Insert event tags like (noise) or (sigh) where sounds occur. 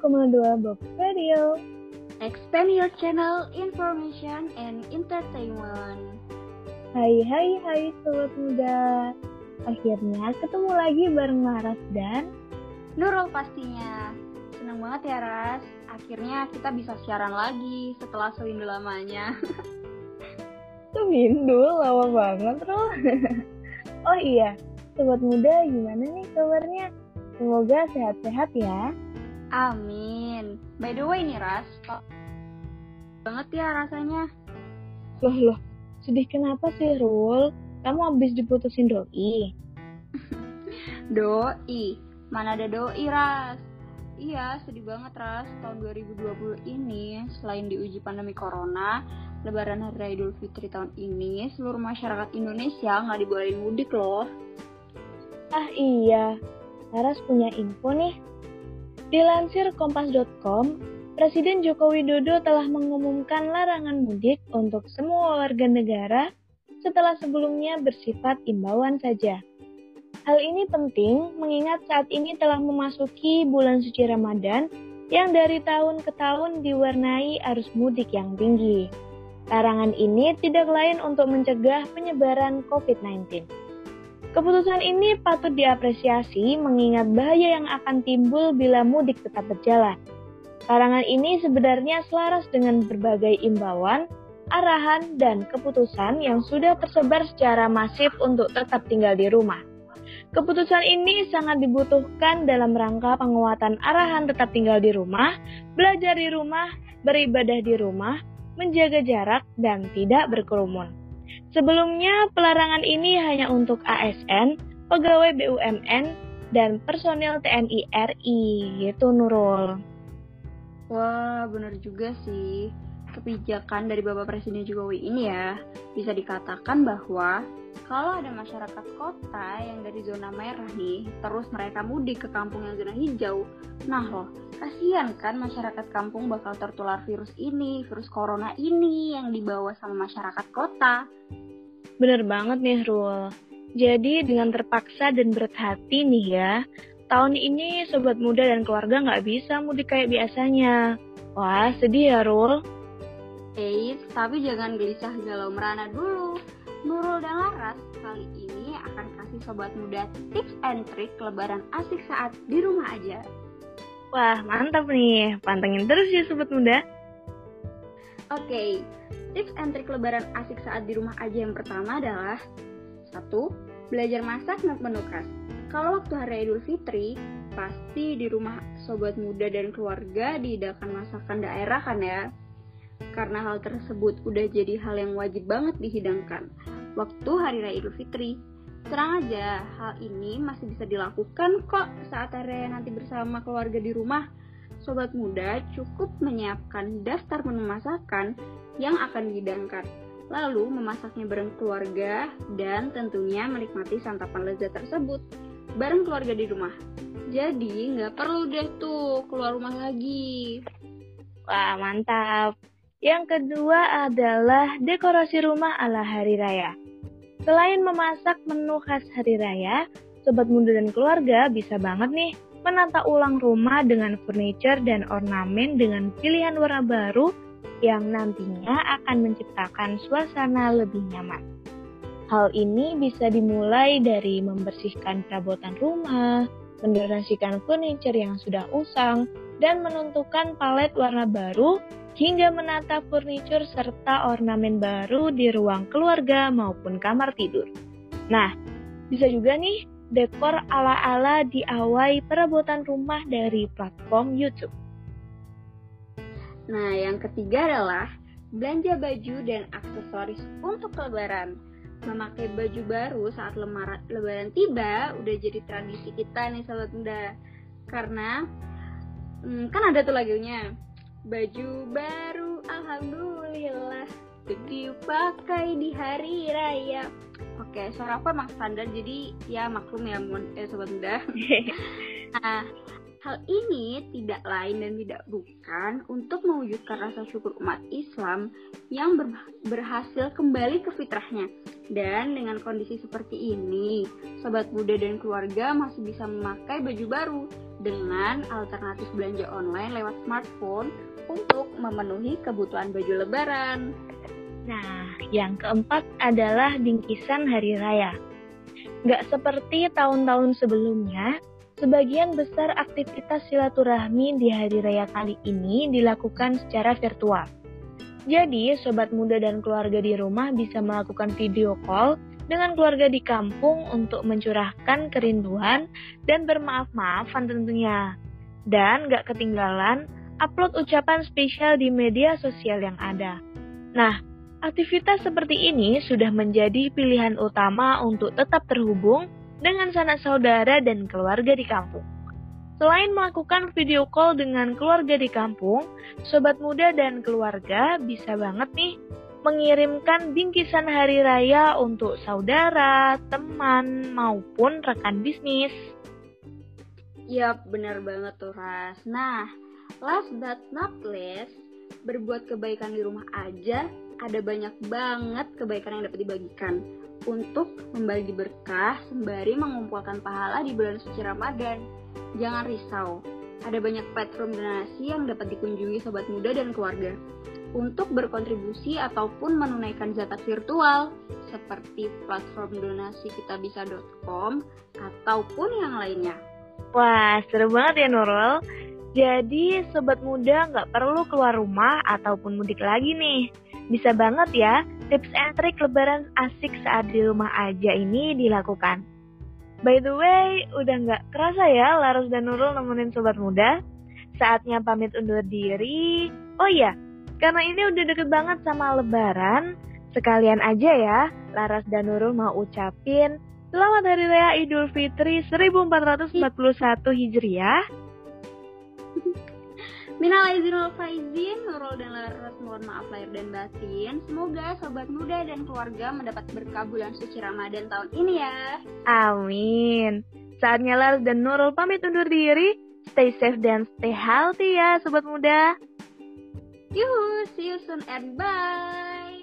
Box Radio. Expand your channel information and entertainment. Hai hai hai sobat muda. Akhirnya ketemu lagi bareng Laras dan Nurul pastinya. Senang banget ya Ras. Akhirnya kita bisa siaran lagi setelah sewindu lamanya. (laughs) Sewindu lama banget loh. (laughs) oh iya, sobat muda gimana nih kabarnya? Semoga sehat-sehat ya. Amin. By the way nih Ras, banget ya rasanya. Loh loh, sedih kenapa sih Rul? Kamu habis diputusin doi? (laughs) doi? Mana ada doi Ras? Iya, sedih banget Ras. Tahun 2020 ini, selain diuji pandemi corona, Lebaran Hari Raya Idul Fitri tahun ini, seluruh masyarakat Indonesia nggak dibolehin mudik loh. Ah iya, Laras punya info nih Dilansir kompas.com, Presiden Joko Widodo telah mengumumkan larangan mudik untuk semua warga negara setelah sebelumnya bersifat imbauan saja. Hal ini penting mengingat saat ini telah memasuki bulan suci Ramadan yang dari tahun ke tahun diwarnai arus mudik yang tinggi. Larangan ini tidak lain untuk mencegah penyebaran COVID-19. Keputusan ini patut diapresiasi mengingat bahaya yang akan timbul bila mudik tetap berjalan. Larangan ini sebenarnya selaras dengan berbagai imbauan, arahan, dan keputusan yang sudah tersebar secara masif untuk tetap tinggal di rumah. Keputusan ini sangat dibutuhkan dalam rangka penguatan arahan tetap tinggal di rumah, belajar di rumah, beribadah di rumah, menjaga jarak, dan tidak berkerumun. Sebelumnya, pelarangan ini hanya untuk ASN, pegawai BUMN, dan personil TNI RI, gitu Nurul. Wah, benar juga sih. Kebijakan dari Bapak Presiden Jokowi ini ya, bisa dikatakan bahwa kalau ada masyarakat kota yang dari zona merah nih, terus mereka mudik ke kampung yang zona hijau, nah loh, kasihan kan masyarakat kampung bakal tertular virus ini, virus corona ini yang dibawa sama masyarakat kota. Bener banget nih Rul. Jadi dengan terpaksa dan berat hati nih ya, tahun ini sobat muda dan keluarga nggak bisa mudik kayak biasanya. Wah sedih ya Rul. Eits, tapi jangan gelisah galau merana dulu. Nurul dan Laras kali ini akan kasih sobat muda tips and trick lebaran asik saat di rumah aja. Wah mantap nih, pantengin terus ya sobat muda. Oke, Tips and trik lebaran asik saat di rumah aja yang pertama adalah satu, belajar masak menu khas. Kalau waktu hari Idul Fitri, pasti di rumah sobat muda dan keluarga diidakan masakan daerah kan ya. Karena hal tersebut udah jadi hal yang wajib banget dihidangkan waktu hari raya Idul Fitri. Terang aja, hal ini masih bisa dilakukan kok saat raya nanti bersama keluarga di rumah sobat muda cukup menyiapkan daftar menu masakan yang akan dihidangkan, lalu memasaknya bareng keluarga dan tentunya menikmati santapan lezat tersebut bareng keluarga di rumah. Jadi nggak perlu deh tuh keluar rumah lagi. Wah mantap. Yang kedua adalah dekorasi rumah ala hari raya. Selain memasak menu khas hari raya, sobat muda dan keluarga bisa banget nih menata ulang rumah dengan furniture dan ornamen dengan pilihan warna baru yang nantinya akan menciptakan suasana lebih nyaman. Hal ini bisa dimulai dari membersihkan perabotan rumah, mendonasikan furniture yang sudah usang, dan menentukan palet warna baru hingga menata furniture serta ornamen baru di ruang keluarga maupun kamar tidur. Nah, bisa juga nih dekor ala-ala DIY perabotan rumah dari platform YouTube. Nah, yang ketiga adalah belanja baju dan aksesoris untuk lebaran. Memakai baju baru saat lebaran tiba udah jadi tradisi kita nih sahabat muda. Karena hmm, kan ada tuh lagunya. Baju baru alhamdulillah dipakai di hari raya Oke, suara aku emang standar jadi ya maklum ya eh, sobat muda. (laughs) nah, hal ini tidak lain dan tidak bukan untuk mewujudkan rasa syukur umat Islam yang ber berhasil kembali ke fitrahnya, Dan dengan kondisi seperti ini, sobat muda dan keluarga masih bisa memakai baju baru dengan alternatif belanja online lewat smartphone untuk memenuhi kebutuhan baju lebaran. Nah, yang keempat adalah bingkisan hari raya. Nggak seperti tahun-tahun sebelumnya, sebagian besar aktivitas silaturahmi di hari raya kali ini dilakukan secara virtual. Jadi, sobat muda dan keluarga di rumah bisa melakukan video call dengan keluarga di kampung untuk mencurahkan kerinduan dan bermaaf-maafan tentunya. Dan gak ketinggalan, upload ucapan spesial di media sosial yang ada. Nah, aktivitas seperti ini sudah menjadi pilihan utama untuk tetap terhubung dengan sanak saudara dan keluarga di kampung. Selain melakukan video call dengan keluarga di kampung, sobat muda dan keluarga bisa banget nih mengirimkan bingkisan hari raya untuk saudara, teman, maupun rekan bisnis. Yap, benar banget tuh Ras. Nah, last but not least, berbuat kebaikan di rumah aja ada banyak banget kebaikan yang dapat dibagikan untuk membagi berkah sembari mengumpulkan pahala di bulan suci Ramadan. Jangan risau, ada banyak platform donasi yang dapat dikunjungi sobat muda dan keluarga untuk berkontribusi ataupun menunaikan zakat virtual seperti platform donasi kitabisa.com ataupun yang lainnya. Wah, seru banget ya Nurul. Jadi sobat muda nggak perlu keluar rumah ataupun mudik lagi nih. Bisa banget ya tips and trik lebaran asik saat di rumah aja ini dilakukan. By the way, udah nggak kerasa ya Laras dan Nurul nemenin sobat muda? Saatnya pamit undur diri. Oh iya, karena ini udah deket banget sama lebaran, sekalian aja ya Laras dan Nurul mau ucapin Selamat Hari Raya Idul Fitri 1441 Hijriah Minal aizin wal faizin, Nurul dan Laras mohon maaf lahir dan batin. Semoga sobat muda dan keluarga mendapat berkah bulan suci Ramadan tahun ini ya. Amin. Saatnya Laras dan Nurul pamit undur diri. Stay safe dan stay healthy ya sobat muda. Yuhu, see you soon and bye.